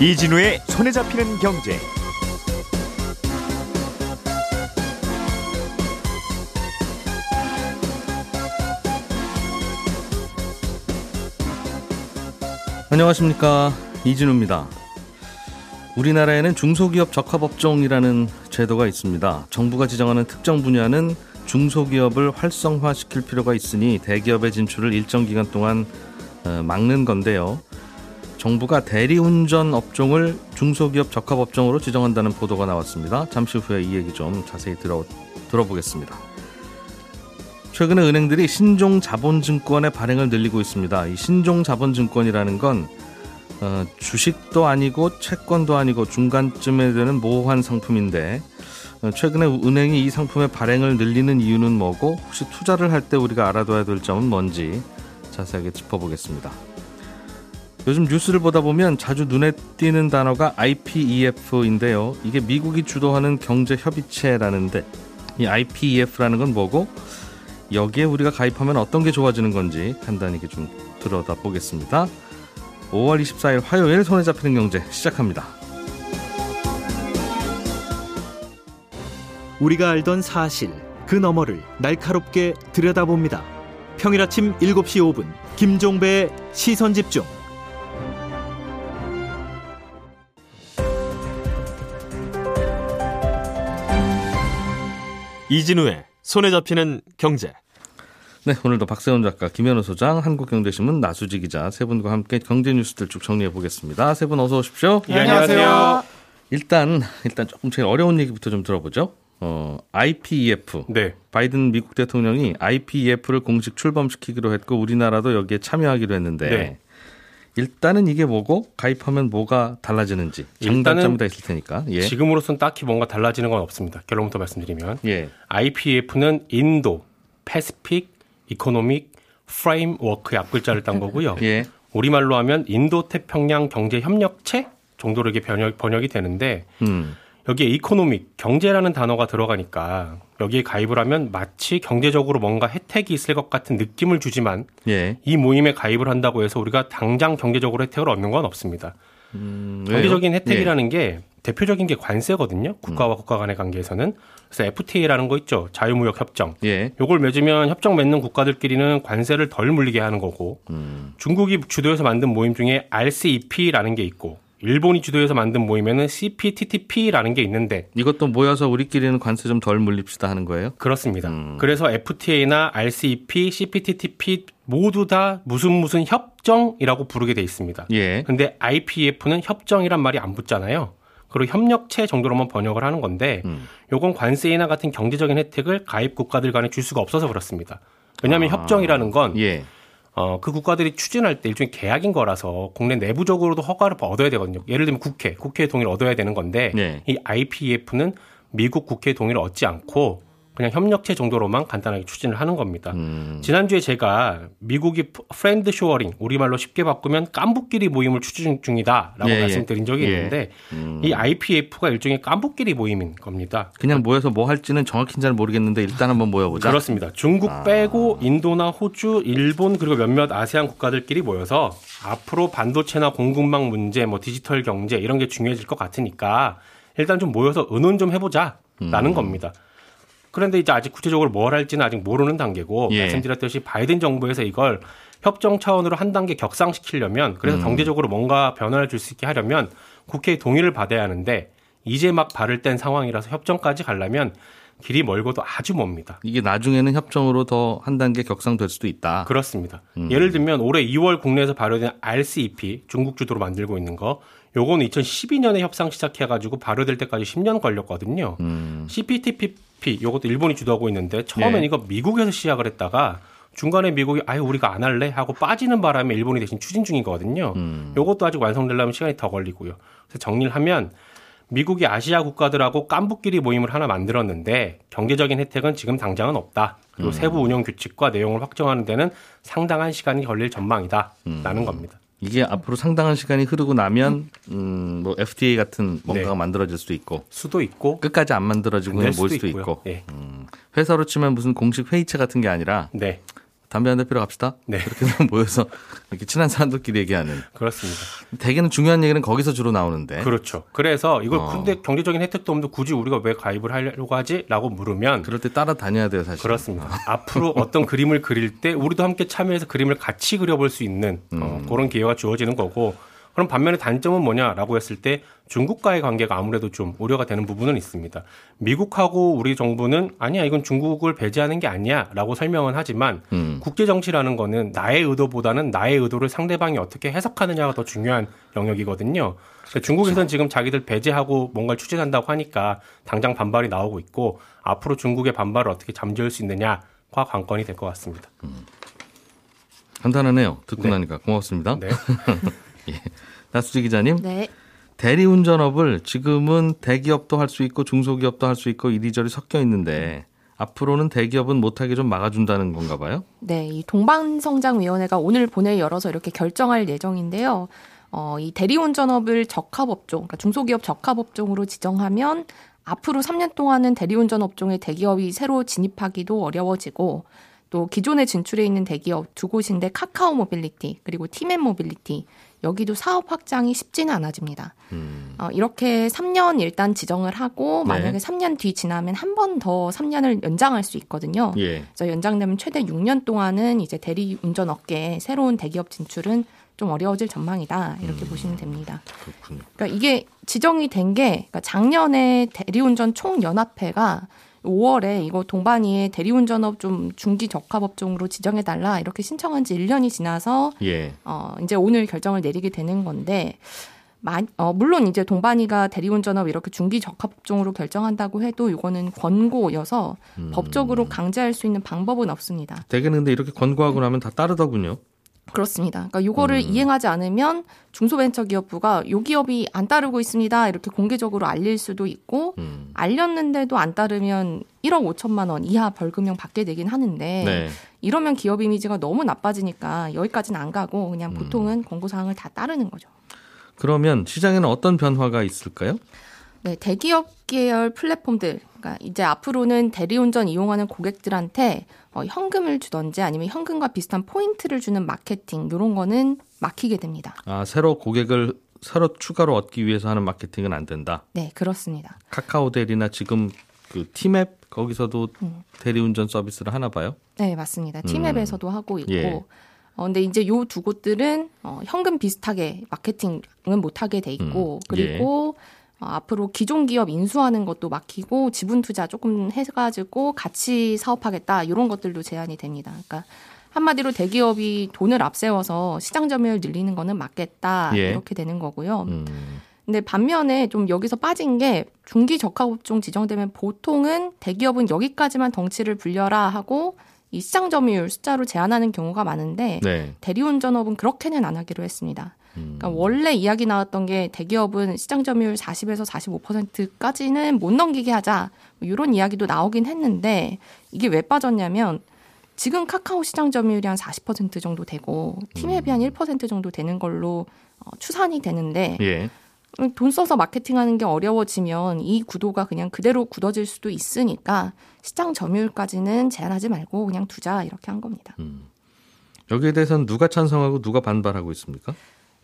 이진우의 손에 잡히는 경제. 안녕하십니까 이진우입니다. 우리나라에는 중소기업 적합업종이라는 제도가 있습니다. 정부가 지정하는 특정 분야는 중소기업을 활성화시킬 필요가 있으니 대기업의 진출을 일정 기간 동안 어, 막는 건데요. 정부가 대리운전 업종을 중소기업 적합 업종으로 지정한다는 보도가 나왔습니다. 잠시 후에 이 얘기 좀 자세히 들어, 들어보겠습니다. 최근에 은행들이 신종 자본증권의 발행을 늘리고 있습니다. 이 신종 자본증권이라는 건 어, 주식도 아니고 채권도 아니고 중간쯤에 되는 모호한 상품인데 어, 최근에 은행이 이 상품의 발행을 늘리는 이유는 뭐고 혹시 투자를 할 때 우리가 알아둬야 될 점은 뭔지 자세하게 짚어보겠습니다. 요즘 뉴스를 보다 보면 자주 눈에 띄는 단어가 IPEF인데요. 이게 미국이 주도하는 경제 협의체라는데 이 IPEF라는 건 뭐고 여기에 우리가 가입하면 어떤 게 좋아지는 건지 간단히 좀 들여다 보겠습니다. 5월 24일 화요일 손에 잡히는 경제 시작합니다. 우리가 알던 사실 그 너머를 날카롭게 들여다봅니다. 평일 아침 7시 5분 김종배의 시선 집중. 이진우의 손에 잡히는 경제. 네, 오늘도 박세훈 작가, 김현우 소장, 한국경제신문 나수지 기자 세 분과 함께 경제 뉴스들 쭉 정리해 보겠습니다. 세 분 어서 오십시오. 네, 안녕하세요. 일단 일단 조금 제일 어려운 얘기부터 좀 들어보죠. 어, IPEF. 네. 바이든 미국 대통령이 IPEF를 공식 출범시키기로 했고 우리나라도 여기에 참여하기로 했는데 네. 일단은 이게 뭐고 가입하면 뭐가 달라지는지 장단점이 다 있을 테니까. 예. 지금으로선 딱히 뭔가 달라지는 건 없습니다. 결론부터 말씀드리면 예. IPEF는 Indo-Pacific Economic Framework의 앞글자를 딴 거고요. 예. 우리말로 하면 인도 태평양 경제 협력체 정도로 이게 번역, 번역이 되는데 음. 여기에 economic 경제라는 단어가 들어가니까 여기에 가입을 하면 마치 경제적으로 뭔가 혜택이 있을 것 같은 느낌을 주지만 예. 이 모임에 가입을 한다고 해서 우리가 당장 경제적으로 혜택을 얻는 건 없습니다. 음, 경제적인? 혜택이라는 게 대표적인 게 관세거든요. 국가와 국가 간의 관계에서는. 그래서 FTA라는 거 있죠. 자유무역 협정. 예. 예. 요걸 맺으면 협정 맺는 국가들끼리는 관세를 덜 물리게 하는 거고 음. 중국이 주도해서 만든 모임 중에 RCEP라는 게 있고 일본이 주도해서 만든 모임에는 CPTPP라는 게 있는데 이것도 모여서 우리끼리는 관세 좀 덜 물립시다 하는 거예요? 그렇습니다. 음. 그래서 FTA나 RCEP, CPTPP 모두 다 무슨 무슨 협정이라고 부르게 돼 있습니다. 예. 근데 IPF는 협정이란 말이 안 붙잖아요. 그리고 협력체 정도로만 번역을 하는 건데 음. 요건 관세나 같은 경제적인 혜택을 가입 국가들 간에 줄 수가 없어서 그렇습니다. 왜냐하면 아. 협정이라는 건 예. 어, 그 국가들이 추진할 때 일종의 계약인 거라서 국내 내부적으로도 허가를 얻어야 되거든요. 예를 들면 국회, 국회의 동의를 얻어야 되는 건데 네. 이 IPEF는 미국 국회의 동의를 얻지 않고 그냥 협력체 정도로만 간단하게 추진을 하는 겁니다. 음. 지난주에 제가 미국이 friend shoring, 우리말로 쉽게 바꾸면 깐부끼리 모임을 추진 중이다라고 예, 예. 말씀드린 적이 예. 있는데 음. 이 IPEF가 일종의 깐부끼리 모임인 겁니다. 그냥 모여서 뭐 할지는 정확히는 잘 모르겠는데 일단 한번 모여보자. 그렇습니다. 중국 아. 빼고 인도나 호주, 일본 그리고 몇몇 아세안 국가들끼리 모여서 앞으로 반도체나 공급망 문제, 뭐 디지털 경제 이런 게 중요해질 것 같으니까 일단 좀 모여서 의논 좀 해보자라는 음. 겁니다. 그런데 이제 아직 구체적으로 뭘 할지는 아직 모르는 단계고 예. 말씀드렸듯이 바이든 정부에서 이걸 협정 차원으로 한 단계 격상시키려면 그래서 음. 경제적으로 뭔가 변화를 줄 수 있게 하려면 국회의 동의를 받아야 하는데 이제 막 발을 뗀 상황이라서 협정까지 가려면 길이 멀고도 아주 멉니다. 이게 나중에는 협정으로 더 한 단계 격상될 수도 있다. 그렇습니다. 음. 예를 들면 올해 2월 국내에서 발효된 RCEP 중국 주도로 만들고 있는 거 요거는 2012년에 협상 시작해가지고 발효될 때까지 10년 걸렸거든요. 음. CPTPP 요것도 일본이 주도하고 있는데 처음엔 예. 이거 미국에서 시작을 했다가 중간에 미국이 아예 우리가 안 할래 하고 빠지는 바람에 일본이 대신 추진 중이거든요. 음. 요것도 아직 완성되려면 시간이 더 걸리고요. 그래서 정리를 하면 미국이 아시아 국가들하고 깐부끼리 모임을 하나 만들었는데 경제적인 혜택은 지금 당장은 없다. 음. 그리고 세부 운영 규칙과 내용을 확정하는 데는 상당한 시간이 걸릴 전망이다라는 음. 겁니다. 이게 앞으로 상당한 시간이 흐르고 나면 음, 뭐 FTA 같은 뭔가가 네. 만들어질 수도 있고 수도 있고 끝까지 안 만들어지고 될 그냥 모일 수도 수도. 있고 예. 회사로 치면 무슨 공식 회의체 같은 게 아니라 네. 담배 한 대 피러 갑시다. 네. 그렇게 모여서 이렇게 친한 사람들끼리 얘기하는. 그렇습니다. 대개는 중요한 얘기는 거기서 주로 나오는데. 그렇죠. 그래서 이걸 어. 근데 경제적인 혜택도 없는데 굳이 우리가 왜 가입을 하려고 하지?라고 물으면 그럴 때 따라 다녀야 돼요, 사실. 그렇습니다. 앞으로 어떤 그림을 그릴 때 우리도 함께 참여해서 그림을 같이 그려볼 수 있는 음. 어, 그런 기회가 주어지는 거고 그럼 반면에 단점은 뭐냐라고 했을 때 중국과의 관계가 아무래도 좀 우려가 되는 부분은 있습니다. 미국하고 우리 정부는 아니야 이건 중국을 배제하는 게 아니야라고 설명은 하지만 음. 국제 정치라는 거는 나의 의도보다는 나의 의도를 상대방이 어떻게 해석하느냐가 더 중요한 영역이거든요. 그래서 중국에서는 지금 자기들 배제하고 뭔가를 추진한다고 하니까 당장 반발이 나오고 있고 앞으로 중국의 반발을 어떻게 잠재울 수 있느냐가 관건이 될 것 같습니다. 간단하네요. 듣고 네. 나니까 고맙습니다. 네. 나수지 기자님, 네. 대리운전업을 지금은 대기업도 할 수 있고 중소기업도 할 수 있고 이리저리 섞여 있는데 앞으로는 대기업은 못하게 좀 막아준다는 건가 봐요. 네, 이 동방성장위원회가 오늘 본회의 열어서 이렇게 결정할 예정인데요. 어, 이 대리운전업을 적합업종, 그러니까 중소기업 적합업종으로 지정하면 앞으로 3년 동안은 대리운전 업종에 대기업이 새로 진입하기도 어려워지고 또 기존에 진출해 있는 대기업 두 곳인데 카카오 모빌리티 그리고 티맵 모빌리티 여기도 사업 확장이 쉽지는 않아집니다. 어, 이렇게 3년 일단 지정을 하고 네. 만약에 3년 뒤 지나면 한 번 더 3년을 연장할 수 있거든요. 예. 그래서 연장되면 최대 6년 동안은 이제 대리 운전 업계에 새로운 대기업 진출은 좀 어려워질 전망이다 이렇게 보시면 됩니다. 그렇군요. 그러니까 이게 지정이 된게 그러니까 작년에 대리운전 총연합회가 5월에 이거 동반이의 대리운전업 좀 중기 적합업종으로 지정해 달라 이렇게 신청한 지 1년이 지나서 예. 어 이제 오늘 결정을 내리게 되는 건데 마, 어, 물론 이제 동반이가 대리운전업 이렇게 중기 적합종으로 결정한다고 해도 이거는 권고여서 음. 법적으로 강제할 수 있는 방법은 없습니다. 대개는 근데 이렇게 권고하고 나면 다 따르더군요. 그렇습니다. 그러니까 요거를 음. 이행하지 않으면 중소벤처기업부가 요 기업이 안 따르고 있습니다. 이렇게 공개적으로 알릴 수도 있고 음. 알렸는데도 안 따르면 1억 5천만 원 이하 벌금형 받게 되긴 하는데 네. 이러면 기업 이미지가 너무 나빠지니까 여기까지는 안 가고 그냥 음. 보통은 권고 사항을 다 따르는 거죠. 그러면 시장에는 어떤 변화가 있을까요? 네, 대기업 계열 플랫폼들, 그러니까 이제 앞으로는 대리운전 이용하는 고객들한테 어, 현금을 주던지 아니면 현금과 비슷한 포인트를 주는 마케팅 이런 거는 막히게 됩니다. 아, 새로 고객을 새로 추가로 얻기 위해서 하는 마케팅은 안 된다. 네, 그렇습니다. 카카오 대리나 지금 그 티맵 거기서도 음. 대리운전 서비스를 하나 봐요. 네, 맞습니다. 티맵에서도 하고 있고. 예. 어, 근데 이제 요 두 곳들은 어, 현금 비슷하게 마케팅은 못하게 돼 있고, 음, 그리고 어, 앞으로 기존 기업 인수하는 것도 막히고, 지분 투자 조금 해가지고 같이 사업하겠다, 이런 것들도 제한이 됩니다. 그러니까 한마디로 대기업이 돈을 앞세워서 시장 점유율 늘리는 거는 막겠다, 예. 이렇게 되는 거고요. 음. 근데 반면에 좀 여기서 빠진 게 중기 적합업종 지정되면 보통은 대기업은 여기까지만 덩치를 불려라 하고 이 시장 점유율 숫자로 제한하는 경우가 많은데 네. 대리운전업은 그렇게는 안 하기로 했습니다. 음. 그러니까 원래 이야기 나왔던 게 대기업은 시장 점유율 40에서 45%까지는 못 넘기게 하자 뭐 이런 이야기도 나오긴 했는데 이게 왜 빠졌냐면 지금 카카오 시장 점유율이 한 40% 정도 되고 티맵이 한1% 정도 되는 걸로 어, 추산이 되는데 예. 돈 써서 마케팅하는 게 어려워지면 이 구도가 그냥 그대로 굳어질 수도 있으니까 시장 점유율까지는 제한하지 말고 그냥 두자 이렇게 한 겁니다. 여기에 대해서는 누가 찬성하고 누가 반발하고 있습니까?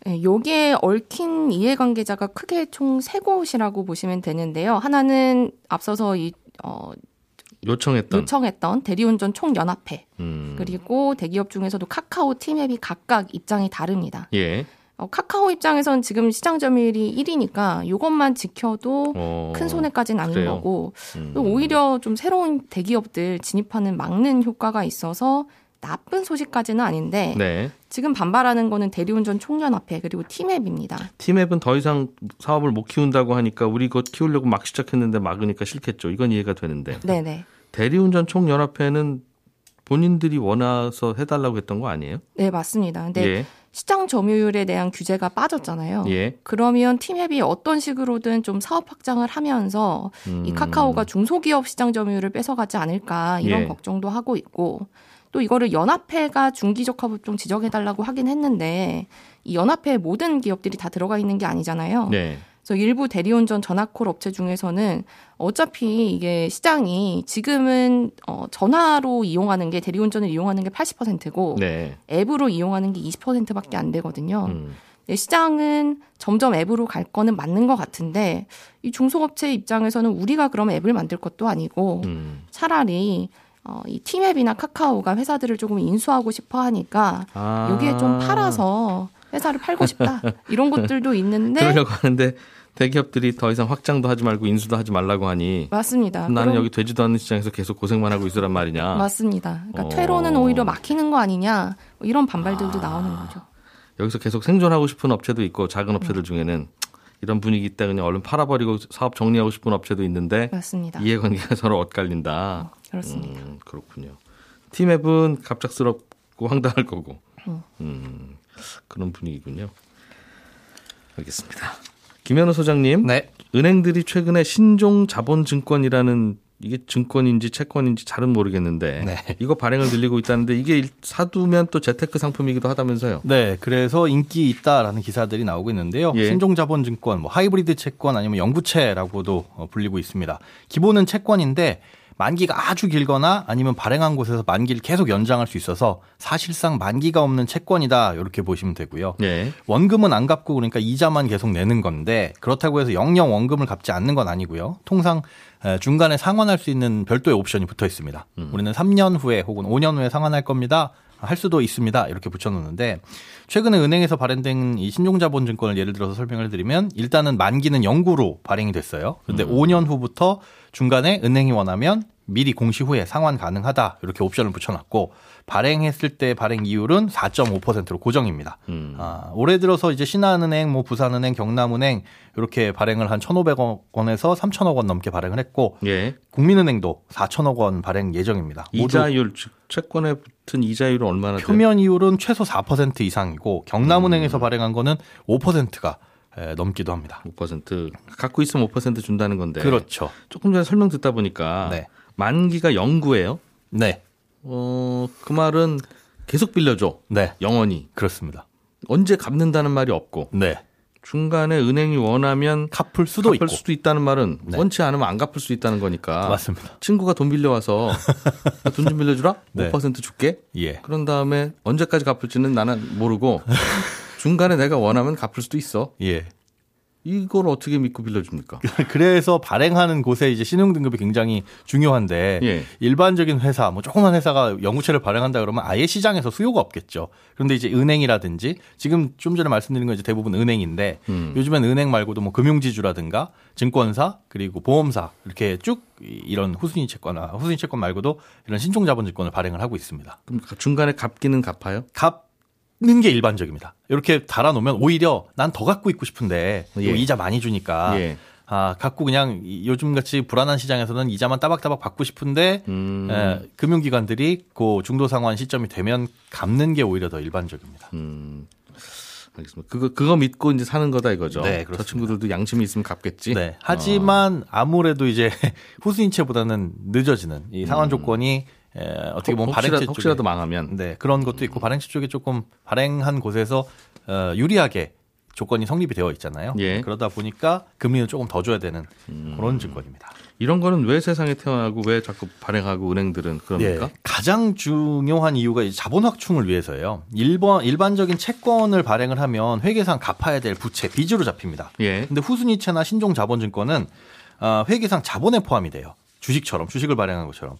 네, 여기에 얽힌 이해관계자가 크게 총 세 곳이라고 보시면 되는데요. 하나는 앞서서 이 어, 요청했던. 요청했던 대리운전 총연합회 음. 그리고 대기업 중에서도 카카오 티맵이 각각 입장이 다릅니다. 예. 어, 카카오 입장에선 지금 시장 점유율이 1위니까 이것만 지켜도 어. 큰 손해까지는 아닌 그래요? 거고 음. 또 오히려 좀 새로운 대기업들 진입하는 막는 효과가 있어서 나쁜 소식까지는 아닌데 네. 지금 반발하는 거는 대리운전 총연합회 그리고 티맵입니다. 티맵은 더 이상 사업을 못 키운다고 하니까 우리 이거 키우려고 막 시작했는데 막으니까 싫겠죠. 이건 이해가 되는데. 네네. 대리운전 총연합회는 본인들이 원해서 해달라고 했던 거 아니에요? 네 맞습니다. 근데 예. 시장 점유율에 대한 규제가 빠졌잖아요. 예. 그러면 티맵이 어떤 식으로든 좀 사업 확장을 하면서 이 음. 카카오가 중소기업 시장 점유율을 뺏어가지 않을까 이런 예. 걱정도 하고 있고 또 이거를 연합회가 중기적합업종 지정해달라고 하긴 했는데 이 연합회에 모든 기업들이 다 들어가 있는 게 아니잖아요. 네. 그래서 일부 대리운전 전화콜 업체 중에서는 어차피 이게 시장이 지금은 어, 전화로 이용하는 게 대리운전을 이용하는 게 80%고 네. 앱으로 이용하는 게 20%밖에 안 되거든요. 음. 네, 시장은 점점 앱으로 갈 거는 맞는 것 같은데 이 중소업체 입장에서는 우리가 그럼 앱을 만들 것도 아니고 음. 차라리 어, 이 티맵이나 카카오가 회사들을 조금 인수하고 싶어 하니까 아. 여기에 좀 팔아서 회사를 팔고 싶다 이런 것들도 있는데 그러려고 하는데 대기업들이 더 이상 확장도 하지 말고 인수도 하지 말라고 하니 맞습니다. 나는 그럼- 여기 되지도 않는 시장에서 계속 고생만 하고 있으란 말이냐. 맞습니다. 그러니까 어. 퇴로는 오히려 막히는 거 아니냐 뭐 이런 반발들도 아. 나오는 거죠. 여기서 계속 생존하고 싶은 업체도 있고 작은 업체들 중에는 이런 분위기 있다 그냥 얼른 팔아버리고 사업 정리하고 싶은 업체도 있는데 맞습니다. 이해관계가 서로 엇갈린다. 그렇습니다. 음, 그렇군요. 팀 앱은 갑작스럽고 황당할 거고. 음. 음, 그런 분위기군요. 알겠습니다. 김현우 소장님, 네. 은행들이 최근에 신종 자본증권이라는 이게 증권인지 채권인지 잘은 모르겠는데 네. 이거 발행을 늘리고 있다는데 이게 일- 사두면 또 재테크 상품이기도 하다면서요. 네, 그래서 인기 있다라는 기사들이 나오고 있는데요. 예. 신종자본증권, 뭐 하이브리드 채권 아니면 영구채라고도 어, 불리고 있습니다. 기본은 채권인데 만기가 아주 길거나 아니면 발행한 곳에서 만기를 계속 연장할 수 있어서 사실상 만기가 없는 채권이다 이렇게 보시면 되고요. 예. 원금은 안 갚고 그러니까 이자만 계속 내는 건데 그렇다고 해서 영영 원금을 갚지 않는 건 아니고요. 통상 에, 중간에 상환할 수 있는 별도의 옵션이 붙어 있습니다. 우리는 3년 후에 혹은 5년 후에 상환할 겁니다. 할 수도 있습니다. 이렇게 붙여놓는데 최근에 은행에서 발행된 이 신종자본증권을 예를 들어서 설명을 드리면 일단은 만기는 영구로 발행이 됐어요. 그런데 5년 후부터 중간에 은행이 원하면 미리 공시 후에 상환 가능하다 이렇게 옵션을 붙여놨고 발행했을 때 발행 이율은 4.5%로 고정입니다. 음. 아, 올해 들어서 이제 신한은행, 뭐 부산은행, 경남은행 이렇게 발행을 한 1,500억 원에서 3,000억 원 넘게 발행을 했고 예. 국민은행도 4,000억 원 발행 예정입니다. 이자율 즉 채권에 붙은 이자율은 얼마나 돼요? 표면 이율은 최소 4% 이상이고 경남은행에서 발행한 거는 5%가 넘기도 합니다. 5% 갖고 있으면 5% 준다는 건데. 그렇죠. 조금 전에 설명 듣다 보니까 네. 만기가 영구예요. 네. 어, 그 말은 계속 빌려줘. 네. 영원히. 그렇습니다. 언제 갚는다는 말이 없고 네. 중간에 은행이 원하면 갚을 수도 갚을 있고. 수도 있다는 말은 네. 원치 않으면 안 갚을 수 있다는 거니까. 맞습니다. 친구가 돈 빌려와서 돈 좀 빌려주라? 네. 5% 줄게. 예. 그런 다음에 언제까지 갚을지는 나는 모르고 중간에 내가 원하면 갚을 수도 있어. 예. 이걸 어떻게 믿고 빌려줍니까? 그래서 발행하는 곳에 이제 신용 등급이 굉장히 중요한데 예. 일반적인 회사, 뭐 조그만 회사가 영구채를 발행한다 그러면 아예 시장에서 수요가 없겠죠. 그런데 이제 은행이라든지 지금 좀 전에 말씀드린 건 이제 대부분 은행인데 음. 요즘엔 은행 말고도 뭐 금융지주라든가 증권사 그리고 보험사 이렇게 쭉 이런 후순위 채권, 아, 후순위 채권 말고도 이런 신종 자본증권을 발행을 하고 있습니다. 그럼 중간에 갚기는 갚아요? 갚 는게 일반적입니다. 이렇게 달아놓으면 오히려 난 더 갖고 있고 싶은데 예. 이자 많이 주니까 예. 아 갖고 그냥 이- 요즘같이 불안한 시장에서는 이자만 따박따박 받고 싶은데 음. 에, 금융기관들이 그 중도 상환 시점이 되면 갚는 게 오히려 더 일반적입니다. 음. 알겠습니다. 그거 그거 믿고 이제 사는 거다 이거죠. 네, 저 그렇습니다. 친구들도 양심이 있으면 갚겠지. 네. 하지만 아무래도 이제 후순위채보다는 늦어지는 이 상환 조건이 에, 어떻게 보면 음. 혹시라, 쪽에 혹시라도 망하면 네 그런 것도 있고 발행채 쪽에 조금 발행한 곳에서 어, 유리하게 조건이 성립이 되어 있잖아요. 예. 음. 그러다 보니까 금리는 조금 더 줘야 되는 그런 증권입니다. 이런 거는 왜 세상에 태어나고 왜 자꾸 발행하고 은행들은 그럽니까? 예, 가장 중요한 이유가 자본 확충을 위해서예요. 일번 일반적인 채권을 발행을 하면 회계상 갚아야 될 부채 빚으로 잡힙니다. 예. 근데 후순위채나 신종 자본증권은 아, 회계상 자본에 포함이 돼요. 주식처럼 주식을 발행한 것처럼.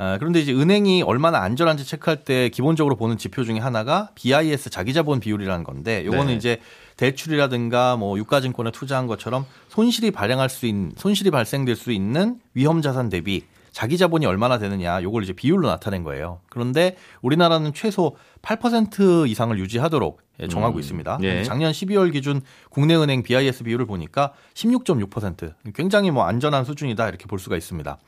아, 그런데 이제 은행이 얼마나 안전한지 체크할 때 기본적으로 보는 지표 중에 하나가 BIS 자기자본 비율이라는 건데 요거는 네. 이제 대출이라든가 뭐 유가증권에 투자한 것처럼 손실이 발생할 수 있는 손실이 발생될 수 있는 위험 자산 대비 자기 자본이 얼마나 되느냐 요걸 이제 비율로 나타낸 거예요. 그런데 우리나라는 최소 8% 이상을 유지하도록 예, 정하고 음, 있습니다. 예. 작년 12월 기준 국내 은행 BIS 비율을 보니까 16.6% 굉장히 뭐 안전한 수준이다 이렇게 볼 수가 있습니다.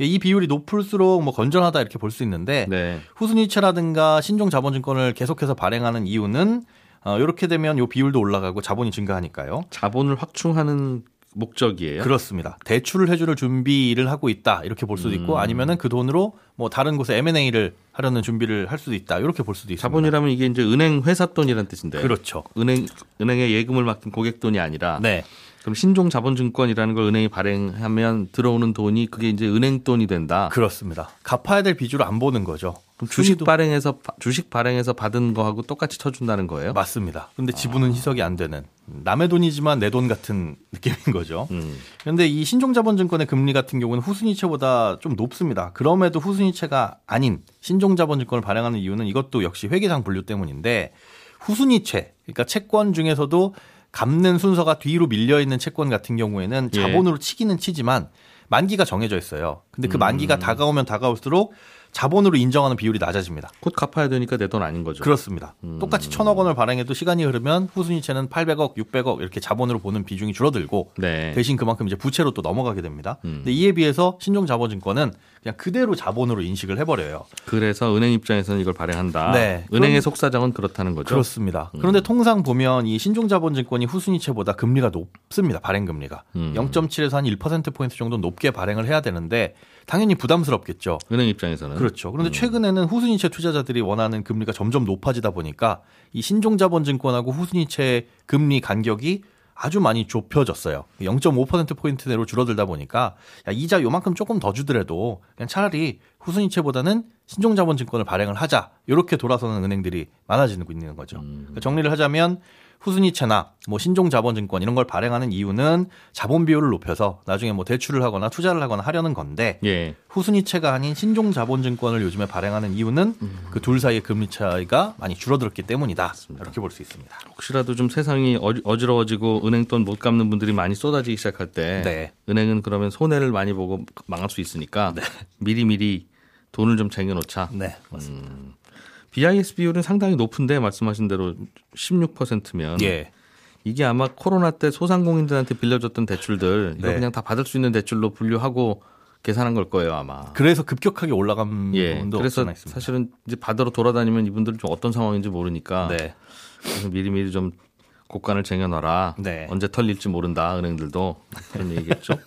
예, 이 비율이 높을수록 뭐 건전하다 이렇게 볼 수 있는데 네. 후순위채라든가 신종 자본증권을 계속해서 발행하는 이유는 어, 이렇게 되면 요 비율도 올라가고 자본이 증가하니까요. 자본을 확충하는 목적이에요. 그렇습니다. 대출을 해줄 준비를 하고 있다 이렇게 볼 수도 음. 있고 아니면은 그 돈으로 뭐 다른 곳에 M&A를 하려는 준비를 할 수도 있다 이렇게 볼 수도 있습니다. 자본이라면 이게 이제 은행 회사 돈이라는 뜻인데. 그렇죠. 은행 은행에 예금을 맡긴 고객 돈이 아니라 네. 그럼 신종 자본증권이라는 걸 은행이 발행하면 들어오는 돈이 그게 이제 은행 돈이 된다. 그렇습니다. 갚아야 될 비주를 안 보는 거죠. 그럼 주식 발행해서 바- 주식 발행해서 받은 거하고 똑같이 쳐준다는 거예요? 맞습니다. 근데 지분은 희석이 안 되는 남의 돈이지만 내 돈 같은 느낌인 거죠. 음. 그런데 이 신종자본증권의 금리 같은 경우는 후순위채보다 좀 높습니다. 그럼에도 후순위채가 아닌 신종자본증권을 발행하는 이유는 이것도 역시 회계상 분류 때문인데 후순위채, 그러니까 채권 중에서도 갚는 순서가 뒤로 밀려 있는 채권 같은 경우에는 예. 자본으로 치기는 치지만 만기가 정해져 있어요. 근데 그 음. 만기가 다가오면 다가올수록 자본으로 인정하는 비율이 낮아집니다. 곧 갚아야 되니까 내 돈 아닌 거죠. 그렇습니다. 음. 똑같이 천억 원을 발행해도 시간이 흐르면 후순위채는 800억, 600억 이렇게 자본으로 보는 비중이 줄어들고 네. 대신 그만큼 이제 부채로 또 넘어가게 됩니다. 음. 근데 이에 비해서 신종자본증권은 그냥 그대로 자본으로 인식을 해버려요. 그래서 은행 입장에서는 이걸 발행한다. 네. 은행의 속사정은 그렇다는 거죠. 그렇습니다. 음. 그런데 통상 보면 이 신종자본증권이 후순위채보다 금리가 높습니다. 발행 금리가 음. 0.7에서 한 1% 포인트 정도 높게 발행을 해야 되는데 당연히 부담스럽겠죠. 은행 입장에서는 그렇죠. 그런데 음. 최근에는 후순위채 투자자들이 원하는 금리가 점점 높아지다 보니까 이 신종자본증권하고 후순위채 금리 간격이 아주 많이 좁혀졌어요. 0.5% 포인트 대로 줄어들다 보니까 야, 이자 요만큼 조금 더 주더라도 그냥 차라리 후순위채보다는 신종자본증권을 발행을 하자. 이렇게 돌아서는 은행들이 많아지고 있는 거죠. 음. 그러니까 정리를 하자면 후순위채나 뭐 신종 자본증권 이런 걸 발행하는 이유는 자본 비율을 높여서 나중에 뭐 대출을 하거나 투자를 하거나 하려는 건데 예. 후순위채가 아닌 신종 자본증권을 요즘에 발행하는 이유는 그둘 사이의 금리 차이가 많이 줄어들었기 때문이다. 이렇게 볼 수 있습니다. 혹시라도 좀 세상이 어지- 어지러워지고 은행 돈 못 갚는 분들이 많이 쏟아지기 시작할 때 네. 은행은 그러면 손해를 많이 보고 망할 수 있으니까 미리 미리 돈을 좀 쟁여놓자. 네, 맞습니다. BIS 비율은 상당히 높은데 말씀하신 대로 16%면 예, 이게 아마 코로나 때 소상공인들한테 빌려줬던 대출들 이거 네. 그냥 다 받을 수 있는 대출로 분류하고 계산한 걸 거예요 아마. 그래서 급격하게 올라간 예. 부분도 그래서. 사실은 이제 받으러 돌아다니면 이분들은 좀 어떤 상황인지 모르니까 네, 그래서 미리미리 좀 곡간을 쟁여놔라. 네. 언제 털릴지 모른다. 은행들도 그런 얘기겠죠.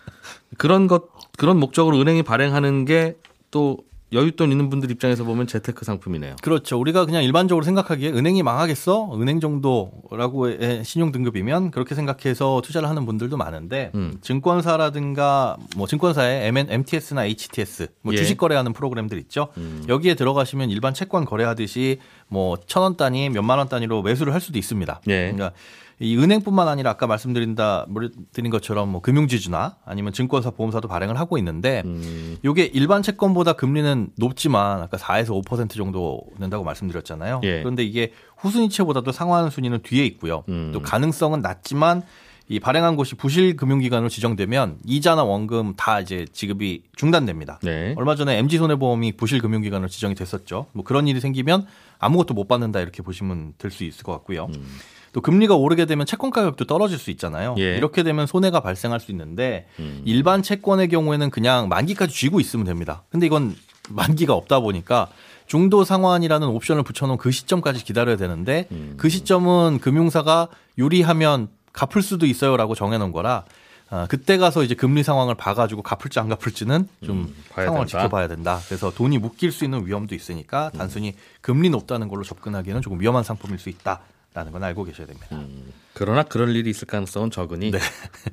그런 것 그런 목적으로 은행이 발행하는 게 또 여윳돈 있는 분들 입장에서 보면 재테크 상품이네요. 그렇죠. 우리가 그냥 일반적으로 생각하기에 은행이 망하겠어? 은행 정도라고의 신용 등급이면 그렇게 생각해서 투자를 하는 분들도 많은데 음. 증권사라든가 뭐 증권사의 MN, MTS나 HTS 뭐 예. 주식 거래하는 프로그램들 있죠. 음. 여기에 들어가시면 일반 채권 거래하듯이 뭐 천 원 단위, 몇만 원 단위로 매수를 할 수도 있습니다. 예. 그러니까 이 은행뿐만 아니라 아까 말씀드린다 드린 것처럼 뭐 금융지주나 아니면 증권사, 보험사도 발행을 하고 있는데 음, 요게 일반 채권보다 금리는 높지만 아까 4에서 5% 정도 된다고 말씀드렸잖아요. 예. 그런데 이게 후순위채보다도 상환 순위는 뒤에 있고요. 음. 또 가능성은 낮지만 이 발행한 곳이 부실 금융기관으로 지정되면 이자나 원금 다 이제 지급이 중단됩니다. 네. 얼마 전에 MG 손해보험이 부실 금융기관으로 지정이 됐었죠. 뭐 그런 일이 생기면 아무것도 못 받는다 이렇게 보시면 될 수 있을 것 같고요. 음. 또 금리가 오르게 되면 채권 가격도 떨어질 수 있잖아요. 예. 이렇게 되면 손해가 발생할 수 있는데 음. 일반 채권의 경우에는 그냥 만기까지 쥐고 있으면 됩니다. 근데 이건 만기가 없다 보니까 중도 상환이라는 옵션을 붙여놓은 그 시점까지 기다려야 되는데 음. 그 시점은 금융사가 유리하면 갚을 수도 있어요라고 정해놓은 거라 아, 그때 가서 이제 금리 상황을 봐가지고 갚을지 안 갚을지는 좀 음, 상황을 된다. 지켜봐야 된다. 그래서 돈이 묶일 수 있는 위험도 있으니까 단순히 금리 높다는 걸로 접근하기에는 조금 위험한 상품일 수 있다라는 건 알고 계셔야 됩니다. 음. 그러나 그럴 일이 있을 가능성은 적으니 네.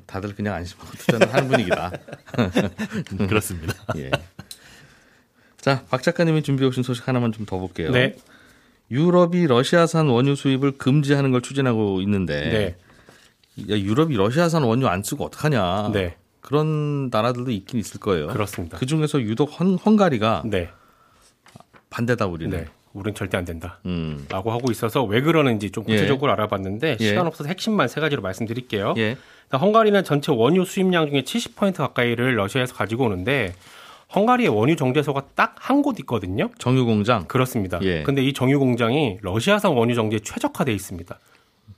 다들 그냥 안심하고 투자는 하는 분위기다. 그렇습니다. 예. 자, 박 작가님이 준비해 오신 소식 하나만 좀 더 볼게요. 네. 유럽이 러시아산 원유 수입을 금지하는 걸 추진하고 있는데 네. 야, 유럽이 러시아산 원유 안 쓰고 어떡하냐. 네. 그런 나라들도 있긴 있을 거예요. 그렇습니다. 그 중에서 유독 헝, 헝가리가 네. 반대다 우리는. 네. 우린 절대 안 된다. 음. 라고 하고 있어서 왜 그러는지 좀 구체적으로 알아봤는데 예. 시간 없어서 핵심만 세 가지로 말씀드릴게요. 예. 헝가리는 전체 원유 수입량 중에 70% 가까이를 러시아에서 가지고 오는데 헝가리의 원유 정제소가 딱 한 곳 있거든요. 정유 공장 그렇습니다. 예. 근데 이 정유 공장이 러시아산 원유 정제에 최적화돼 있습니다.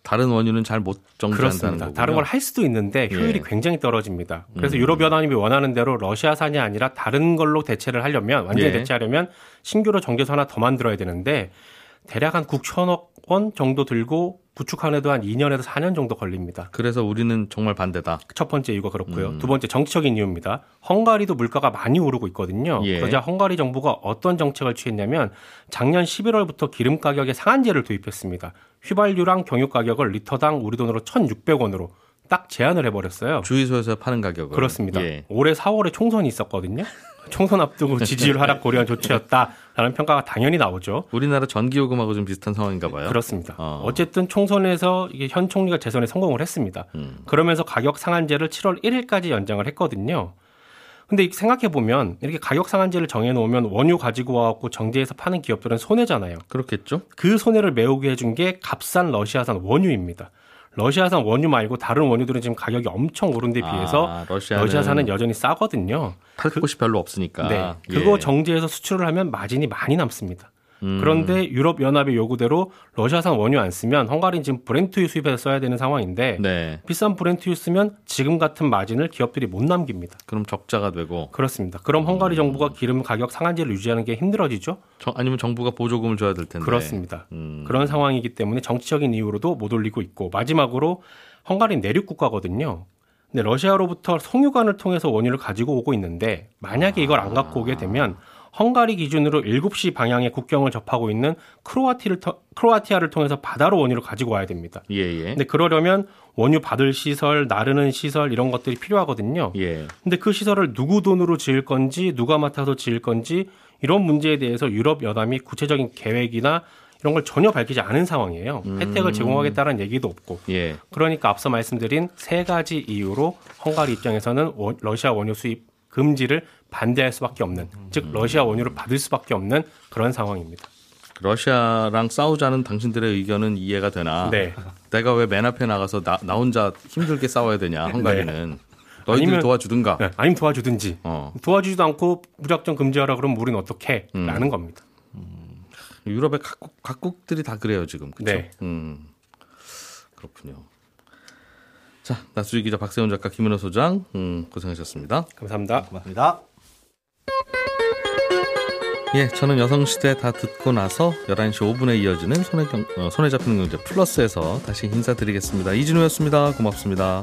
다른 원유는 잘못 그렇습니다. 거군요. 다른 걸 할 수도 있는데 효율이 예. 굉장히 떨어집니다. 그래서 음. 유럽 연합이 원하는 대로 러시아산이 아니라 다른 걸로 대체를 하려면 완전히 예. 대체하려면 신규로 정제소 하나 더 만들어야 되는데 대략 한 9천억 원 정도 들고 구축하는데도 한 2년에서 4년 정도 걸립니다. 그래서 우리는 정말 반대다. 첫 번째 이유가 그렇고요. 음. 두 번째 정치적인 이유입니다. 헝가리도 물가가 많이 오르고 있거든요. 예. 그러자 헝가리 정부가 어떤 정책을 취했냐면 작년 11월부터 기름 가격에 상한제를 도입했습니다. 휘발유랑 경유 가격을 리터당 우리 돈으로 1,600원으로 딱 제한을 해버렸어요. 주유소에서 파는 가격을. 그렇습니다. 예. 올해 4월에 총선이 있었거든요. 총선 앞두고 지지율 하락 고려한 조치였다 라는 평가가 당연히 나오죠. 우리나라 전기요금하고 좀 비슷한 상황인가 봐요. 그렇습니다. 어. 어. 쨌든 총선에서 이게 현 총리가 재선에 성공을 했습니다. 음. 그러면서 가격 상한제를 7월 1일까지 연장을 했거든요. 근데 생각해 보면 이렇게 가격 상한제를 정해 놓으면 원유 가지고 와갖고 정제해서 파는 기업들은 손해잖아요. 그렇겠죠? 그 손해를 메우게 해준 게 값싼 러시아산 원유입니다. 러시아산 원유 말고 다른 원유들은 지금 가격이 엄청 오른 데 비해서 아, 러시아산은 여전히 싸거든요. 팔 곳이 별로 없으니까. 네. 그거 예. 정제해서 수출을 하면 마진이 많이 남습니다. 음. 그런데 유럽 연합의 요구대로 러시아산 원유 안 쓰면 헝가리는 지금 브렌트유 수입해서 써야 되는 상황인데 네. 비싼 브렌트유 쓰면 지금 같은 마진을 기업들이 못 남깁니다. 그럼 적자가 되고 그렇습니다. 그럼 헝가리 정부가 기름 가격 상한제를 유지하는 게 힘들어지죠? 저- 아니면 정부가 보조금을 줘야 될 텐데. 그렇습니다. 음. 그런 상황이기 때문에 정치적인 이유로도 못 올리고 있고 마지막으로 헝가리는 내륙 국가거든요. 근데 러시아로부터 송유관을 통해서 원유를 가지고 오고 있는데 만약에 이걸 안 갖고 오게 되면 헝가리 기준으로 7시 방향의 국경을 접하고 있는 크로아티를 터- 크로아티아를 통해서 바다로 원유를 가지고 와야 됩니다. 예, 예. 근데 그러려면 원유 받을 시설, 나르는 시설 이런 것들이 필요하거든요. 예. 근데 그 시설을 누구 돈으로 지을 건지 누가 맡아서 지을 건지 이런 문제에 대해서 유럽 연합이 구체적인 계획이나 이런 걸 전혀 밝히지 않은 상황이에요. 혜택을 제공하겠다는 얘기도 없고. 예. 그러니까 앞서 말씀드린 세 가지 이유로 헝가리 입장에서는 원- 러시아 원유 수입 금지를 반대할 수밖에 없는, 즉 러시아 원유를 받을 수밖에 없는 그런 상황입니다. 러시아랑 싸우자는 당신들의 의견은 이해가 되나? 네. 내가 왜 맨 앞에 나가서 나, 나 혼자 힘들게 싸워야 되냐? 헝가리는 너희들 아니면- 도와주든가. 네, 아니면 도와주든지 어. 도와주지도 않고 무작정 금지하라 그러면 우리는 어떻게? 음. 라는 겁니다. 유럽의 각국 각국들이 다 그래요 지금. 그렇죠? 네. 음. 그렇군요. 자, 나수지 기자 박세훈 작가 김은호 소장 음, 고생하셨습니다. 감사합니다. 고맙습니다. 예, 저는 여성시대 다 듣고 나서 11시 5분에 이어지는 손에, 경, 어, 손에 잡히는 경제 플러스에서 다시 인사드리겠습니다. 이진우였습니다. 고맙습니다.